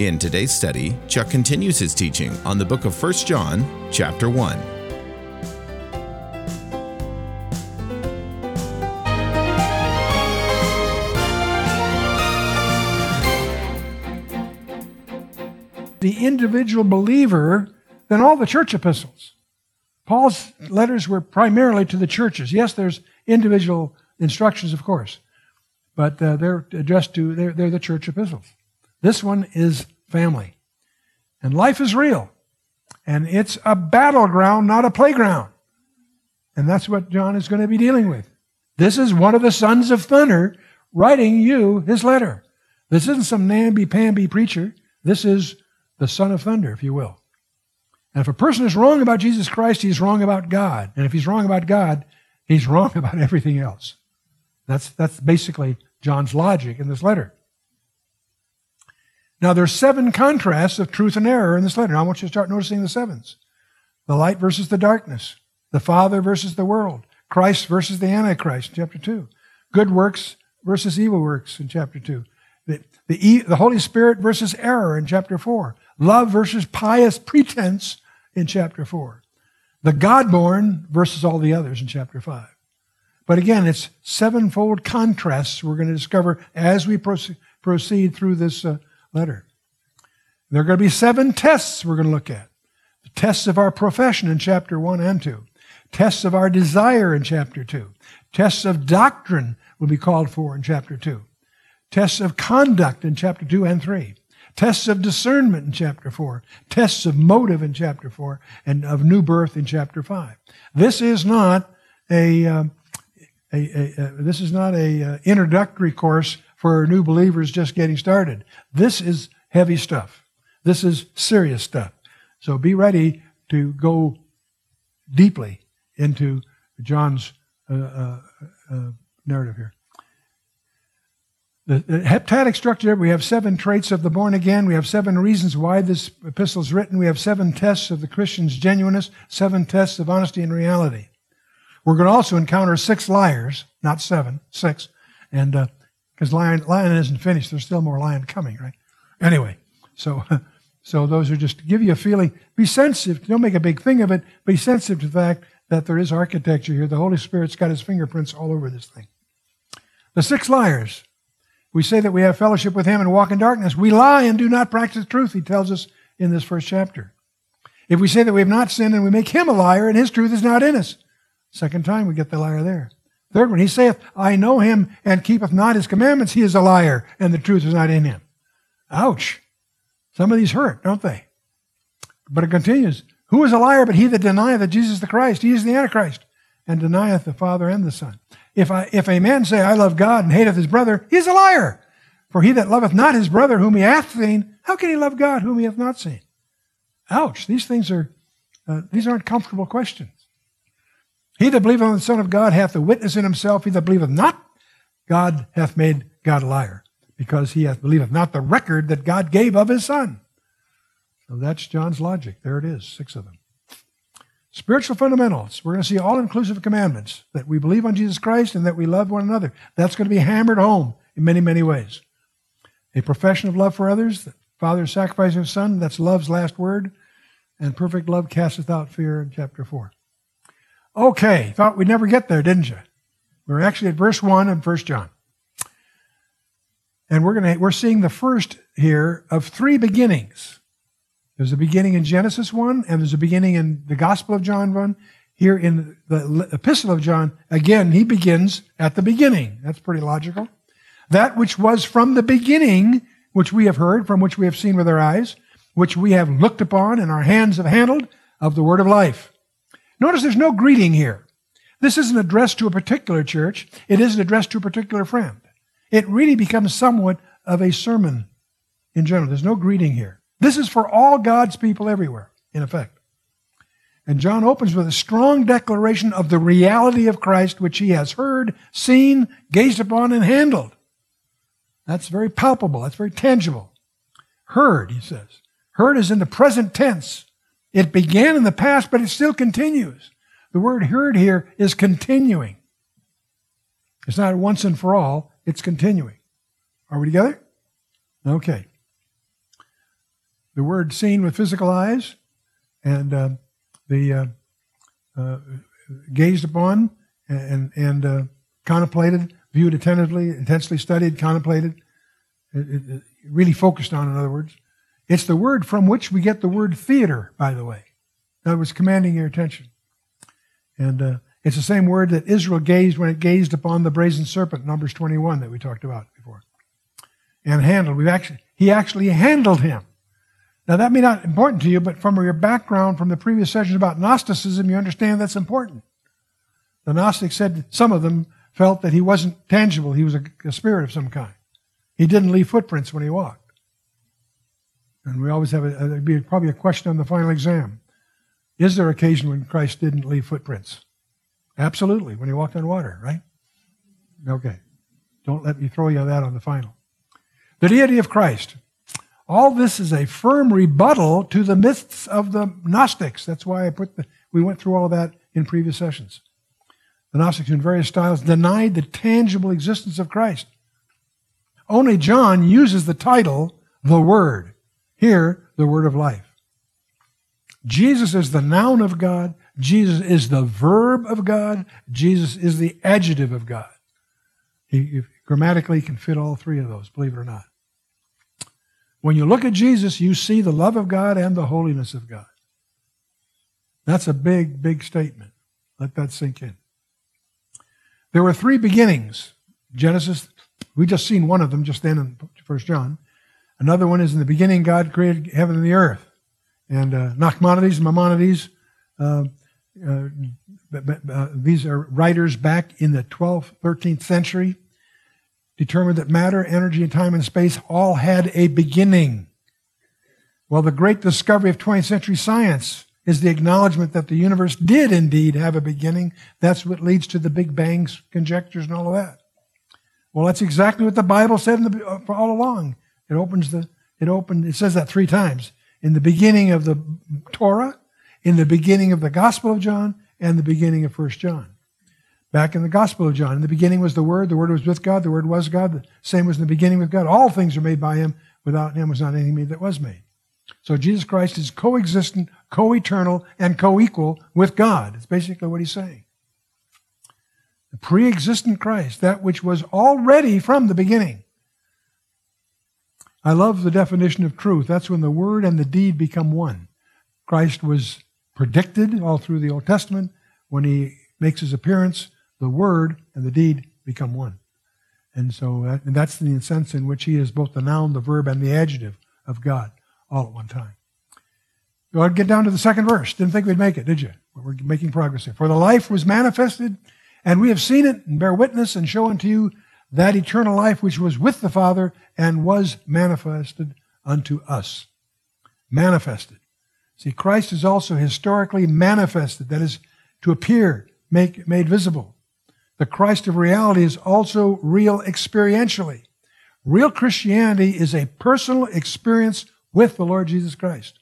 In today's study, Chuck continues his teaching on the book of 1 John, chapter 1. the individual believer than all the church epistles. Paul's letters were primarily to the churches. Yes, there's individual instructions, of course, but uh, they're addressed to, they're, they're the church epistles. This one is family. And life is real. And it's a battleground, not a playground. And that's what John is going to be dealing with. This is one of the sons of thunder writing you his letter. This isn't some namby-pamby preacher. This is the son of thunder, if you will. And if a person is wrong about Jesus Christ, he's wrong about God. And if he's wrong about God, he's wrong about everything else. That's, that's basically John's logic in this letter. Now, there's seven contrasts of truth and error in this letter. Now, I want you to start noticing the sevens. The light versus the darkness. The Father versus the world. Christ versus the Antichrist, chapter 2. Good works versus evil works in chapter 2. The, the, the Holy Spirit versus error in chapter 4. Love versus pious pretense in chapter 4. The God-born versus all the others in chapter 5. But again, it's sevenfold contrasts we're going to discover as we proceed through this uh, letter. There are going to be seven tests we're going to look at. The tests of our profession in chapter 1 and 2. Tests of our desire in chapter 2. Tests of doctrine will be called for in chapter 2. Tests of conduct in chapter 2 and 3. Tests of discernment in chapter 4. Tests of motive in chapter 4. And of new birth in chapter 5. This is not a, uh, a, a, a, this is not a uh, introductory course for new believers just getting started. This is heavy stuff. This is serious stuff. So be ready to go deeply into John's uh, uh, uh narrative here. The, the heptadic structure, we have seven traits of the born again. We have seven reasons why this epistle is written. We have seven tests of the Christian's genuineness, seven tests of honesty and reality. We're going to also encounter six liars, not seven, six. And because lion, lion isn't finished, there's still more lion coming, right? Anyway, so so those are just to give you a feeling. Be sensitive. Don't make a big thing of it. Be sensitive to the fact that there is architecture here. The Holy Spirit's got his fingerprints all over this thing. The six liars. We say that we have fellowship with him and walk in darkness. We lie and do not practice truth, he tells us in this first chapter. If we say that we have not sinned and we make him a liar and his truth is not in us, second time we get the liar there. Third one, he saith, I know him and keepeth not his commandments, he is a liar and the truth is not in him. Ouch. Some of these hurt, don't they? But it continues. Who is a liar but he that denieth that Jesus the Christ? He is the Antichrist and denieth the Father and the Son. If, I, if a man say, I love God and hateth his brother, he is a liar. For he that loveth not his brother whom he hath seen, how can he love God whom he hath not seen? Ouch. These things are, uh, these aren't comfortable questions. He that believeth on the Son of God hath a witness in himself. He that believeth not, God hath made God a liar, because he hath believeth not the record that God gave of his Son. So that's John's logic. There it is, six of them. Spiritual fundamentals. We're going to see all inclusive commandments that we believe on Jesus Christ and that we love one another. That's going to be hammered home in many, many ways. A profession of love for others, the Father sacrificing his Son, that's love's last word. And perfect love casteth out fear in chapter 4. Okay, thought we'd never get there, didn't you? We're actually at verse 1 of 1 John. And we're going to we're seeing the first here of three beginnings. There's a beginning in Genesis 1, and there's a beginning in the Gospel of John 1. Here in the Epistle of John, again, he begins at the beginning. That's pretty logical. That which was from the beginning, which we have heard, from which we have seen with our eyes, which we have looked upon and our hands have handled, of the word of life. Notice there's no greeting here. This isn't addressed to a particular church. It isn't addressed to a particular friend. It really becomes somewhat of a sermon in general. There's no greeting here. This is for all God's people everywhere, in effect. And John opens with a strong declaration of the reality of Christ, which he has heard, seen, gazed upon, and handled. That's very palpable. That's very tangible. Heard, he says. Heard is in the present tense. It began in the past, but it still continues. The word heard here is continuing. It's not once and for all, it's continuing. Are we together? Okay. The word seen with physical eyes and uh, the uh, uh, gazed upon and, and uh, contemplated, viewed attentively, intensely studied, contemplated, it, it, really focused on, in other words. It's the word from which we get the word theater, by the way. That was commanding your attention. And uh, it's the same word that Israel gazed when it gazed upon the brazen serpent, Numbers 21, that we talked about before. And handled. We've actually, he actually handled him. Now, that may not be important to you, but from your background from the previous sessions about Gnosticism, you understand that's important. The Gnostics said some of them felt that he wasn't tangible, he was a, a spirit of some kind. He didn't leave footprints when he walked. And we always have a, there'd be probably a question on the final exam. Is there occasion when Christ didn't leave footprints? Absolutely, when he walked on water, right? Okay. Don't let me throw you that on the final. The deity of Christ. All this is a firm rebuttal to the myths of the Gnostics. That's why I put the, we went through all that in previous sessions. The Gnostics, in various styles, denied the tangible existence of Christ. Only John uses the title, the Word. Here, the Word of life. Jesus is the noun of God. Jesus is the verb of God. Jesus is the adjective of God. He, grammatically can fit all three of those, believe it or not. When you look at Jesus, you see the love of God and the holiness of God. That's a big, big statement. Let that sink in. There were three beginnings. Genesis, we just seen one of them just then in First John. Another one is in the beginning, God created heaven and the earth. And uh, Nachmanides and Maimonides, uh, uh, uh, these are writers back in the 12th, 13th century determined that matter, energy, and time and space all had a beginning. Well, the great discovery of 20th century science is the acknowledgement that the universe did indeed have a beginning. That's what leads to the Big Bang's conjectures and all of that. Well, that's exactly what the Bible said the, uh, all along. It opens the, it opened, it says that three times. In the beginning of the Torah, in the beginning of the Gospel of John, and the beginning of First John back in the Gospel of John. In the beginning was the Word, the Word was with God, the Word was God, the same was in the beginning with God. All things are made by Him. Without Him was not anything made that was made. So Jesus Christ is co-existent, co-eternal, and co-equal with God. It's basically what he's saying. The pre-existent Christ, that which was already from the beginning. I love the definition of truth. That's when the word and the deed become one. Christ was predicted all through the Old Testament. When he makes his appearance, the word and the deed become one. And so uh, and that's the sense in which he is both the noun, the verb, and the adjective of God all at one time. Go ahead, get down to the second verse. Didn't think we'd make it, did you? But we're making progress here. For the life was manifested, and we have seen it, and bear witness, and show unto you that eternal life which was with the Father and was manifested unto us. Manifested. See, Christ is also historically manifested, that is, to appear, make, made visible. The Christ of reality is also real experientially. Real Christianity is a personal experience with the Lord Jesus Christ.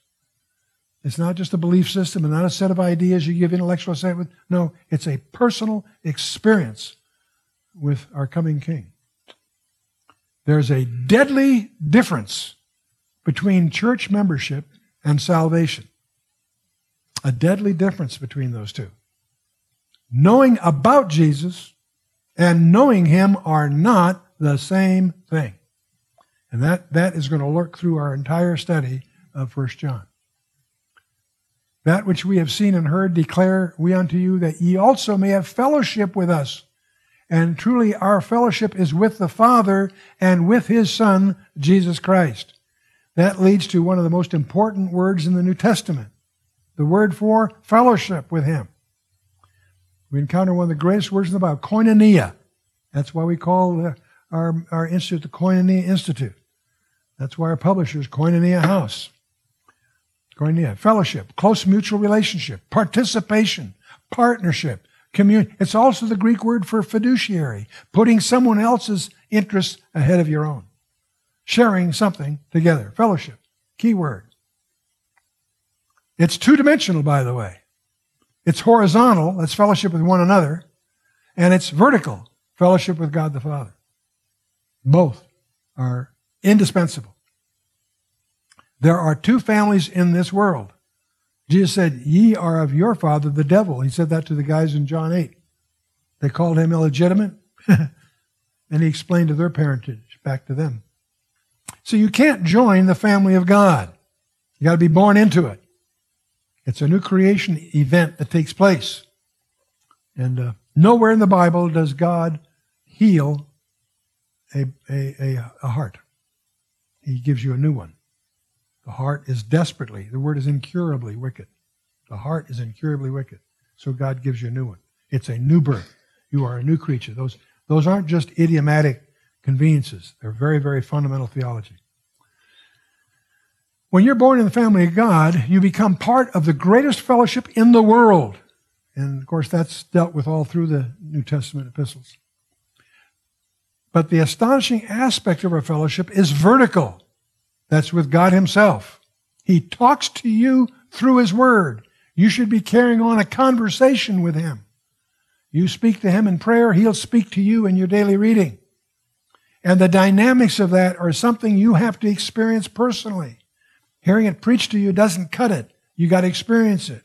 It's not just a belief system and not a set of ideas you give intellectual assent with. No, it's a personal experience with our coming King. There's a deadly difference between church membership and salvation. A deadly difference between those two. Knowing about Jesus and knowing him are not the same thing. And that, that is going to lurk through our entire study of 1 John. That which we have seen and heard declare we unto you, that ye also may have fellowship with us. And truly our fellowship is with the Father and with his Son, Jesus Christ. That leads to one of the most important words in the New Testament the word for fellowship with him. We encounter one of the greatest words in the Bible, koinonia. That's why we call our, our institute the Koinonia Institute. That's why our publisher is Koinonia House. Koinonia, fellowship, close mutual relationship, participation, partnership, It's also the Greek word for fiduciary, putting someone else's interests ahead of your own. Sharing something together. Fellowship. Key word. It's two dimensional, by the way. It's horizontal, that's fellowship with one another, and it's vertical, fellowship with God the Father. Both are indispensable. There are two families in this world. Jesus said, Ye are of your father, the devil. He said that to the guys in John 8. They called him illegitimate, and he explained to their parentage back to them. So you can't join the family of God. You got to be born into it. It's a new creation event that takes place. And uh, nowhere in the Bible does God heal a, a, a, a heart. He gives you a new one. The heart is desperately, the word is incurably wicked. The heart is incurably wicked. So God gives you a new one. It's a new birth. You are a new creature. Those, those aren't just idiomatic conveniences, they're very, very fundamental theology. When you're born in the family of God, you become part of the greatest fellowship in the world. And of course, that's dealt with all through the New Testament epistles. But the astonishing aspect of our fellowship is vertical. That's with God Himself. He talks to you through His Word. You should be carrying on a conversation with Him. You speak to Him in prayer, He'll speak to you in your daily reading. And the dynamics of that are something you have to experience personally. Hearing it preached to you doesn't cut it. You got to experience it.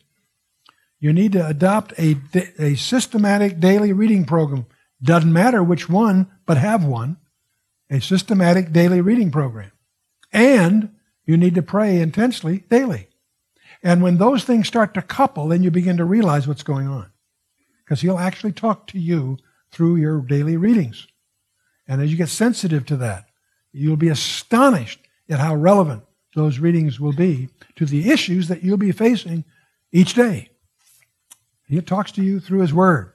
You need to adopt a, a systematic daily reading program. Doesn't matter which one, but have one. A systematic daily reading program. And you need to pray intensely daily. And when those things start to couple, then you begin to realize what's going on. Because he'll actually talk to you through your daily readings. And as you get sensitive to that, you'll be astonished at how relevant those readings will be to the issues that you'll be facing each day. He talks to you through His Word.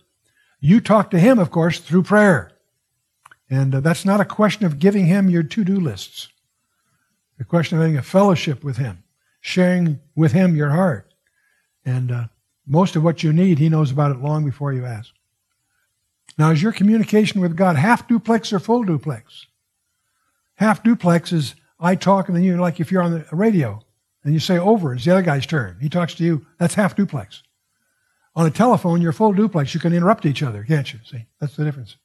You talk to Him, of course, through prayer. And uh, that's not a question of giving Him your to do lists, a question of having a fellowship with Him, sharing with Him your heart. And uh, most of what you need, He knows about it long before you ask. Now, is your communication with God half duplex or full duplex? Half duplex is I talk, and then you like if you're on the radio and you say over, it's the other guy's turn. He talks to you. That's half duplex. On a telephone, you're full duplex. You can interrupt each other, can't you? See, that's the difference.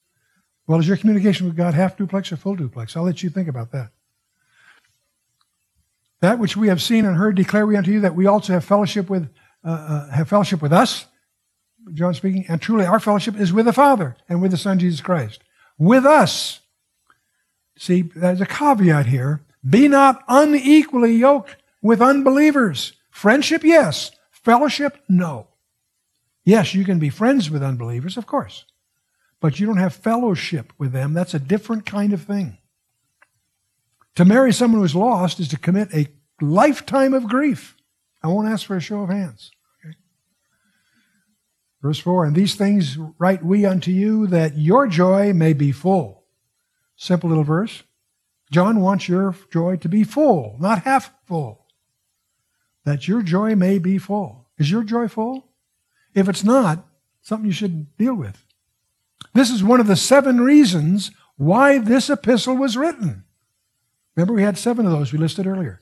Well, is your communication with God half duplex or full duplex? I'll let you think about that. That which we have seen and heard declare we unto you that we also have fellowship with uh, uh, have fellowship with us. John speaking, and truly our fellowship is with the Father and with the Son Jesus Christ. With us. See, there's a caveat here. Be not unequally yoked with unbelievers. Friendship, yes. Fellowship, no. Yes, you can be friends with unbelievers, of course. But you don't have fellowship with them. That's a different kind of thing. To marry someone who's lost is to commit a lifetime of grief. I won't ask for a show of hands. Okay? Verse 4 And these things write we unto you that your joy may be full. Simple little verse. John wants your joy to be full, not half full. That your joy may be full. Is your joy full? If it's not, something you should deal with. This is one of the seven reasons why this epistle was written. Remember, we had seven of those we listed earlier.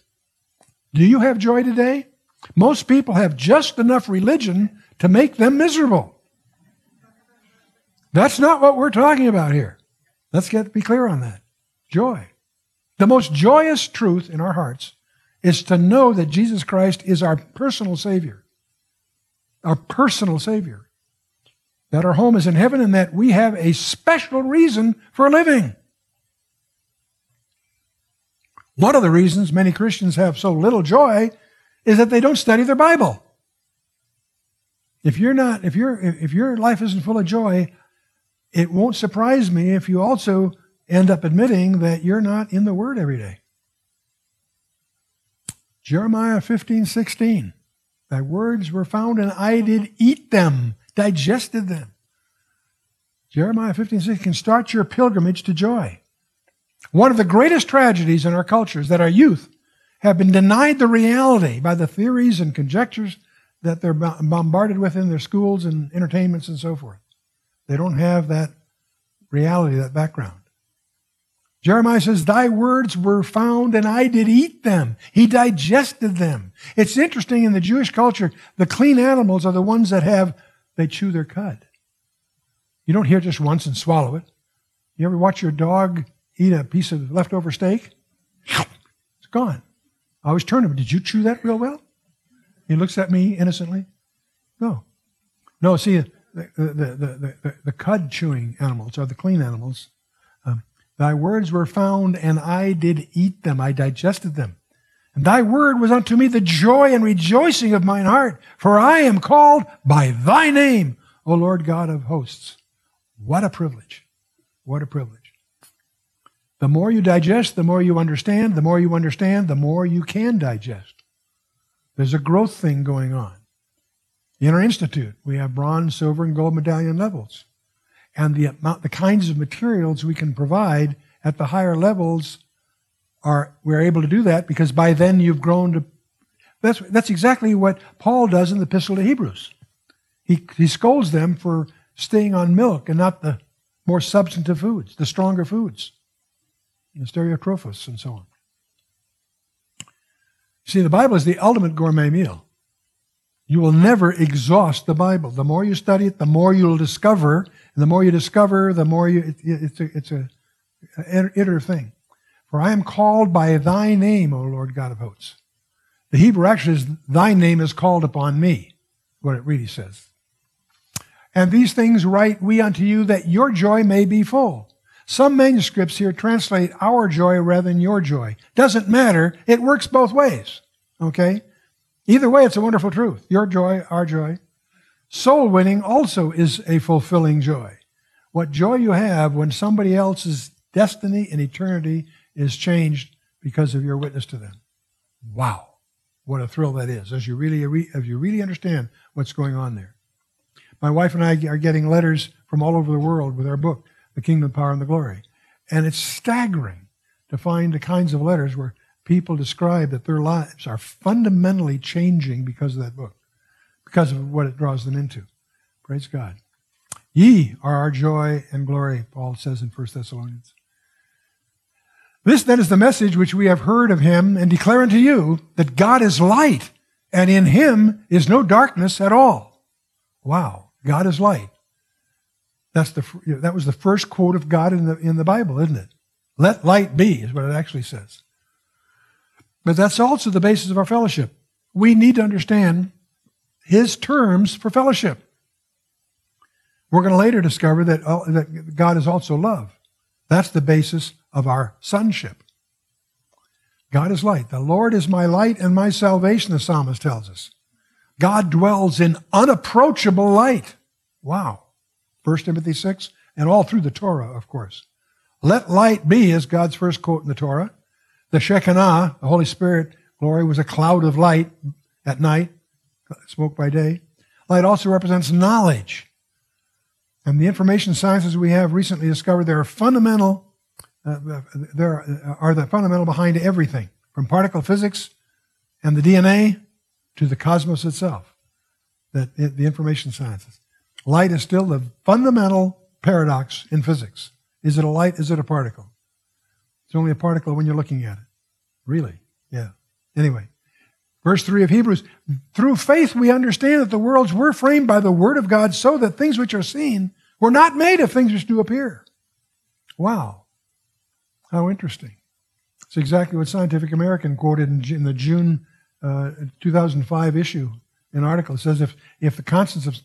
Do you have joy today? Most people have just enough religion to make them miserable. That's not what we're talking about here. Let's get be clear on that. Joy. The most joyous truth in our hearts is to know that Jesus Christ is our personal Savior. Our personal Savior. That our home is in heaven and that we have a special reason for living. One of the reasons many Christians have so little joy is that they don't study their Bible. If you're not, if your if your life isn't full of joy, it won't surprise me if you also end up admitting that you're not in the Word every day. Jeremiah 15, 16. Thy words were found, and I did eat them, digested them. Jeremiah 15, 16 can start your pilgrimage to joy. One of the greatest tragedies in our culture is that our youth have been denied the reality by the theories and conjectures that they're bombarded with in their schools and entertainments and so forth. They don't have that reality, that background. Jeremiah says, Thy words were found and I did eat them. He digested them. It's interesting in the Jewish culture, the clean animals are the ones that have, they chew their cud. You don't hear just once and swallow it. You ever watch your dog eat a piece of leftover steak? It's gone. I always turn to him, Did you chew that real well? He looks at me innocently. No. No, see, the, the, the, the, the cud chewing animals are the clean animals. Um, thy words were found, and I did eat them. I digested them. And thy word was unto me the joy and rejoicing of mine heart, for I am called by thy name, O Lord God of hosts. What a privilege. What a privilege. The more you digest, the more you understand. The more you understand, the more you can digest. There's a growth thing going on. In our institute, we have bronze, silver, and gold medallion levels and the amount, the kinds of materials we can provide at the higher levels are we're able to do that because by then you've grown to that's that's exactly what Paul does in the epistle to Hebrews. He he scolds them for staying on milk and not the more substantive foods, the stronger foods, the stereotrophos and so on. See, the Bible is the ultimate gourmet meal. You will never exhaust the Bible. The more you study it, the more you'll discover. And the more you discover, the more you, it, it's a, it's a, a iterative thing. For I am called by thy name, O Lord God of hosts. The Hebrew actually is, thy name is called upon me, what it really says. And these things write we unto you that your joy may be full. Some manuscripts here translate our joy rather than your joy. Doesn't matter. It works both ways. Okay? Either way, it's a wonderful truth. Your joy, our joy. Soul winning also is a fulfilling joy. What joy you have when somebody else's destiny and eternity is changed because of your witness to them. Wow. What a thrill that is as you really, as you really understand what's going on there. My wife and I are getting letters from all over the world with our book, The Kingdom, Power, and the Glory. And it's staggering to find the kinds of letters where people describe that their lives are fundamentally changing because of that book, because of what it draws them into. Praise God. Ye are our joy and glory, Paul says in 1 Thessalonians. This then is the message which we have heard of him and declare unto you that God is light, and in him is no darkness at all. Wow, God is light. That's the, that was the first quote of God in the, in the Bible, isn't it? Let light be, is what it actually says. But that's also the basis of our fellowship. We need to understand his terms for fellowship. We're going to later discover that, uh, that God is also love. That's the basis of our sonship. God is light. The Lord is my light and my salvation, the psalmist tells us. God dwells in unapproachable light. Wow. 1 Timothy 6, and all through the Torah, of course. Let light be is God's first quote in the Torah. The Shekinah, the Holy Spirit glory, was a cloud of light at night, smoke by day. Light also represents knowledge. And the information sciences we have recently discovered there are fundamental, uh, there are the fundamental behind everything, from particle physics and the DNA to the cosmos itself. That the information sciences. Light is still the fundamental paradox in physics. Is it a light? Is it a particle? It's only a particle when you're looking at it. Really? Yeah. Anyway, verse 3 of Hebrews through faith we understand that the worlds were framed by the word of God so that things which are seen were not made of things which do appear. Wow. How interesting. It's exactly what Scientific American quoted in, the June uh, 2005 issue, an article. It says if, if the constants of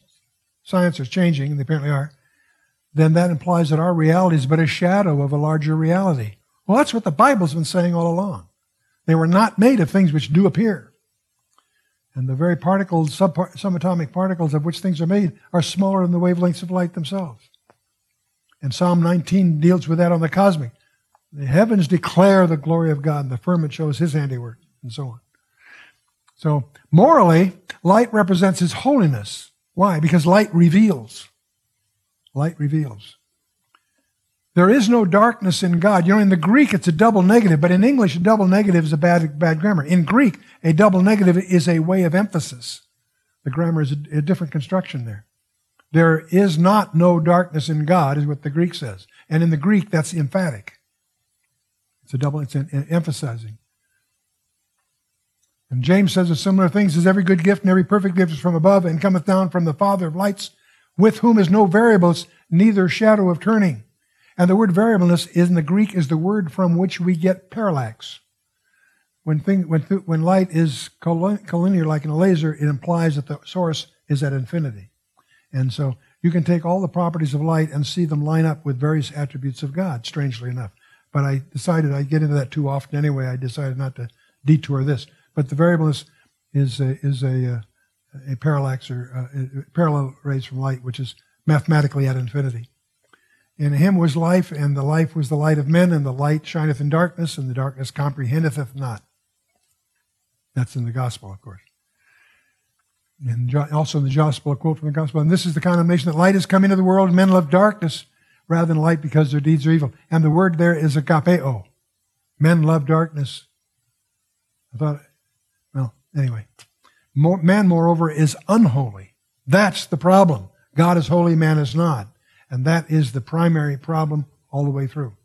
science is changing, and they apparently are, then that implies that our reality is but a shadow of a larger reality. Well, that's what the Bible's been saying all along. They were not made of things which do appear. And the very particles, subatomic particles of which things are made, are smaller than the wavelengths of light themselves. And Psalm 19 deals with that on the cosmic. The heavens declare the glory of God, and the firmament shows his handiwork, and so on. So, morally, light represents his holiness. Why? Because light reveals. Light reveals. There is no darkness in God. You know, in the Greek, it's a double negative, but in English, a double negative is a bad, bad grammar. In Greek, a double negative is a way of emphasis. The grammar is a, a different construction there. There is not no darkness in God, is what the Greek says. And in the Greek, that's emphatic. It's a double, it's an, an emphasizing. And James says a similar thing. says, Every good gift and every perfect gift is from above and cometh down from the Father of lights, with whom is no variables, neither shadow of turning. And the word variableness in the Greek is the word from which we get parallax. When, thing, when, when light is collinear like in a laser, it implies that the source is at infinity. And so you can take all the properties of light and see them line up with various attributes of God, strangely enough. But I decided I get into that too often anyway. I decided not to detour this. But the variableness is a, is a, uh, a parallax or uh, parallel rays from light, which is mathematically at infinity. In him was life, and the life was the light of men, and the light shineth in darkness, and the darkness comprehendeth not. That's in the gospel, of course. And also in the gospel, a quote from the gospel. And this is the condemnation that light has come into the world, and men love darkness rather than light because their deeds are evil. And the word there is agapeo. Men love darkness. I thought, anyway. Man, moreover, is unholy. That's the problem. God is holy, man is not. And that is the primary problem all the way through.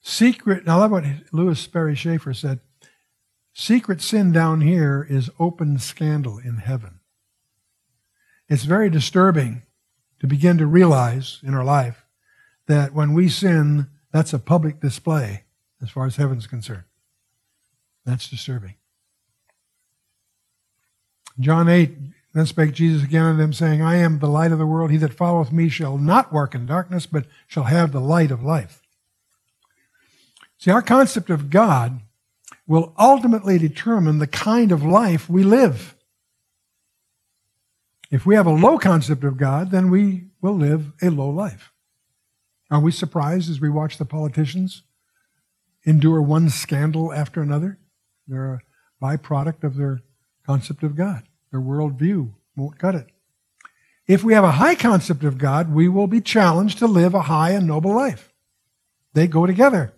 Secret, now I love what Lewis Sperry Chafer said. Secret sin down here is open scandal in heaven. It's very disturbing to begin to realize in our life that when we sin, that's a public display as far as heaven's concerned. That's disturbing. John 8, then spake Jesus again unto them, saying, I am the light of the world. He that followeth me shall not walk in darkness, but shall have the light of life. See, our concept of God will ultimately determine the kind of life we live. If we have a low concept of God, then we will live a low life. Are we surprised as we watch the politicians endure one scandal after another? They're a byproduct of their concept of God. Their worldview won't cut it. If we have a high concept of God, we will be challenged to live a high and noble life. They go together.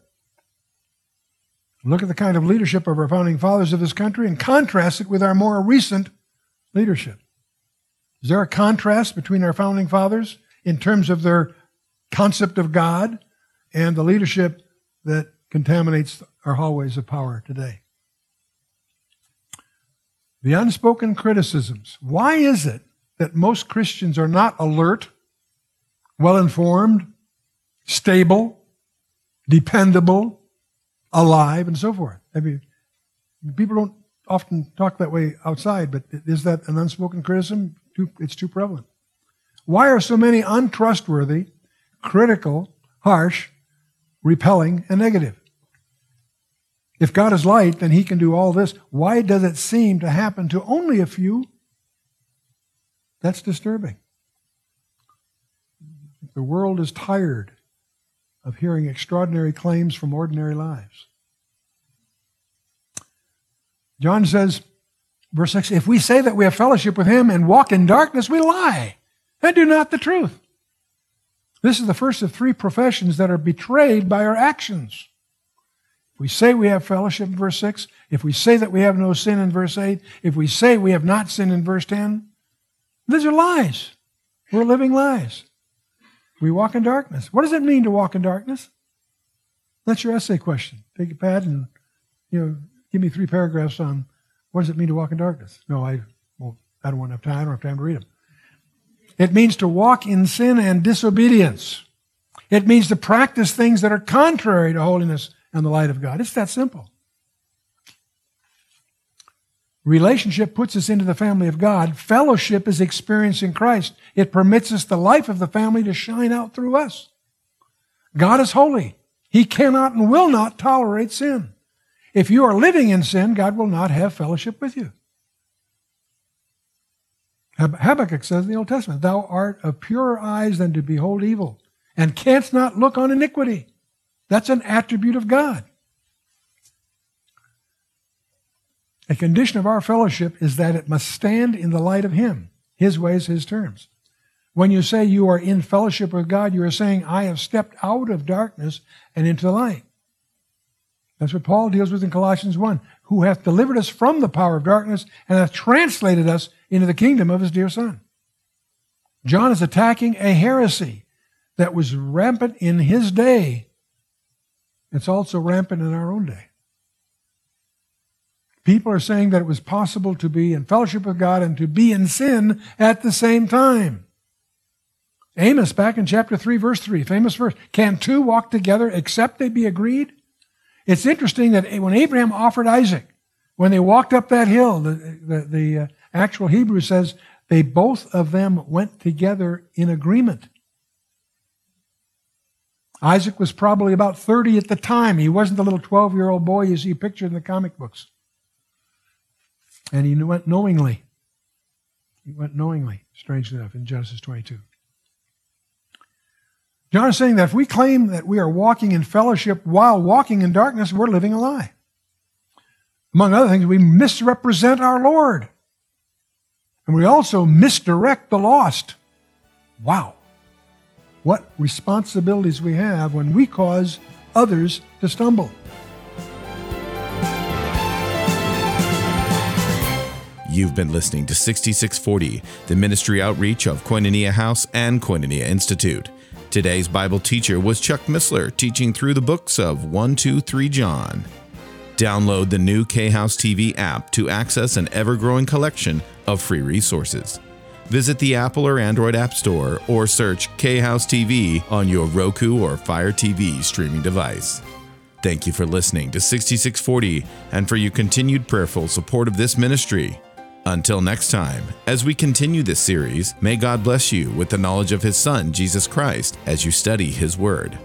Look at the kind of leadership of our founding fathers of this country and contrast it with our more recent leadership. Is there a contrast between our founding fathers in terms of their concept of God and the leadership that contaminates our hallways of power today? The unspoken criticisms. Why is it that most Christians are not alert, well informed, stable, dependable, alive, and so forth? I mean, people don't often talk that way outside, but is that an unspoken criticism? It's too prevalent. Why are so many untrustworthy, critical, harsh, repelling, and negative? If God is light, then he can do all this. Why does it seem to happen to only a few? That's disturbing. The world is tired of hearing extraordinary claims from ordinary lives. John says, verse 6 If we say that we have fellowship with him and walk in darkness, we lie and do not the truth. This is the first of three professions that are betrayed by our actions we say we have fellowship in verse 6, if we say that we have no sin in verse 8, if we say we have not sinned in verse 10, these are lies. We're living lies. We walk in darkness. What does it mean to walk in darkness? That's your essay question. Take a pad and you know, give me three paragraphs on what does it mean to walk in darkness. No, I well, I don't want enough time. I don't have time to read them. It means to walk in sin and disobedience. It means to practice things that are contrary to holiness and the light of God. It's that simple. Relationship puts us into the family of God. Fellowship is experiencing Christ. It permits us the life of the family to shine out through us. God is holy. He cannot and will not tolerate sin. If you are living in sin, God will not have fellowship with you. Habakkuk says in the Old Testament, Thou art of purer eyes than to behold evil, and canst not look on iniquity. That's an attribute of God. A condition of our fellowship is that it must stand in the light of Him, His ways, His terms. When you say you are in fellowship with God, you are saying, I have stepped out of darkness and into the light. That's what Paul deals with in Colossians 1 who hath delivered us from the power of darkness and hath translated us into the kingdom of his dear Son. John is attacking a heresy that was rampant in his day. It's also rampant in our own day. People are saying that it was possible to be in fellowship with God and to be in sin at the same time. Amos, back in chapter 3, verse 3, famous verse, can two walk together except they be agreed? It's interesting that when Abraham offered Isaac, when they walked up that hill, the, the, the uh, actual Hebrew says they both of them went together in agreement. Isaac was probably about 30 at the time. He wasn't the little 12 year old boy you see pictured in the comic books. And he went knowingly. He went knowingly, strangely enough, in Genesis 22. John is saying that if we claim that we are walking in fellowship while walking in darkness, we're living a lie. Among other things, we misrepresent our Lord. And we also misdirect the lost. Wow. What responsibilities we have when we cause others to stumble. You've been listening to 6640, the ministry outreach of Koinonia House and Koinonia Institute. Today's Bible teacher was Chuck Missler, teaching through the books of 1, 2, 3 John. Download the new K House TV app to access an ever growing collection of free resources. Visit the Apple or Android App Store or search K House TV on your Roku or Fire TV streaming device. Thank you for listening to 6640 and for your continued prayerful support of this ministry. Until next time, as we continue this series, may God bless you with the knowledge of His Son, Jesus Christ, as you study His Word.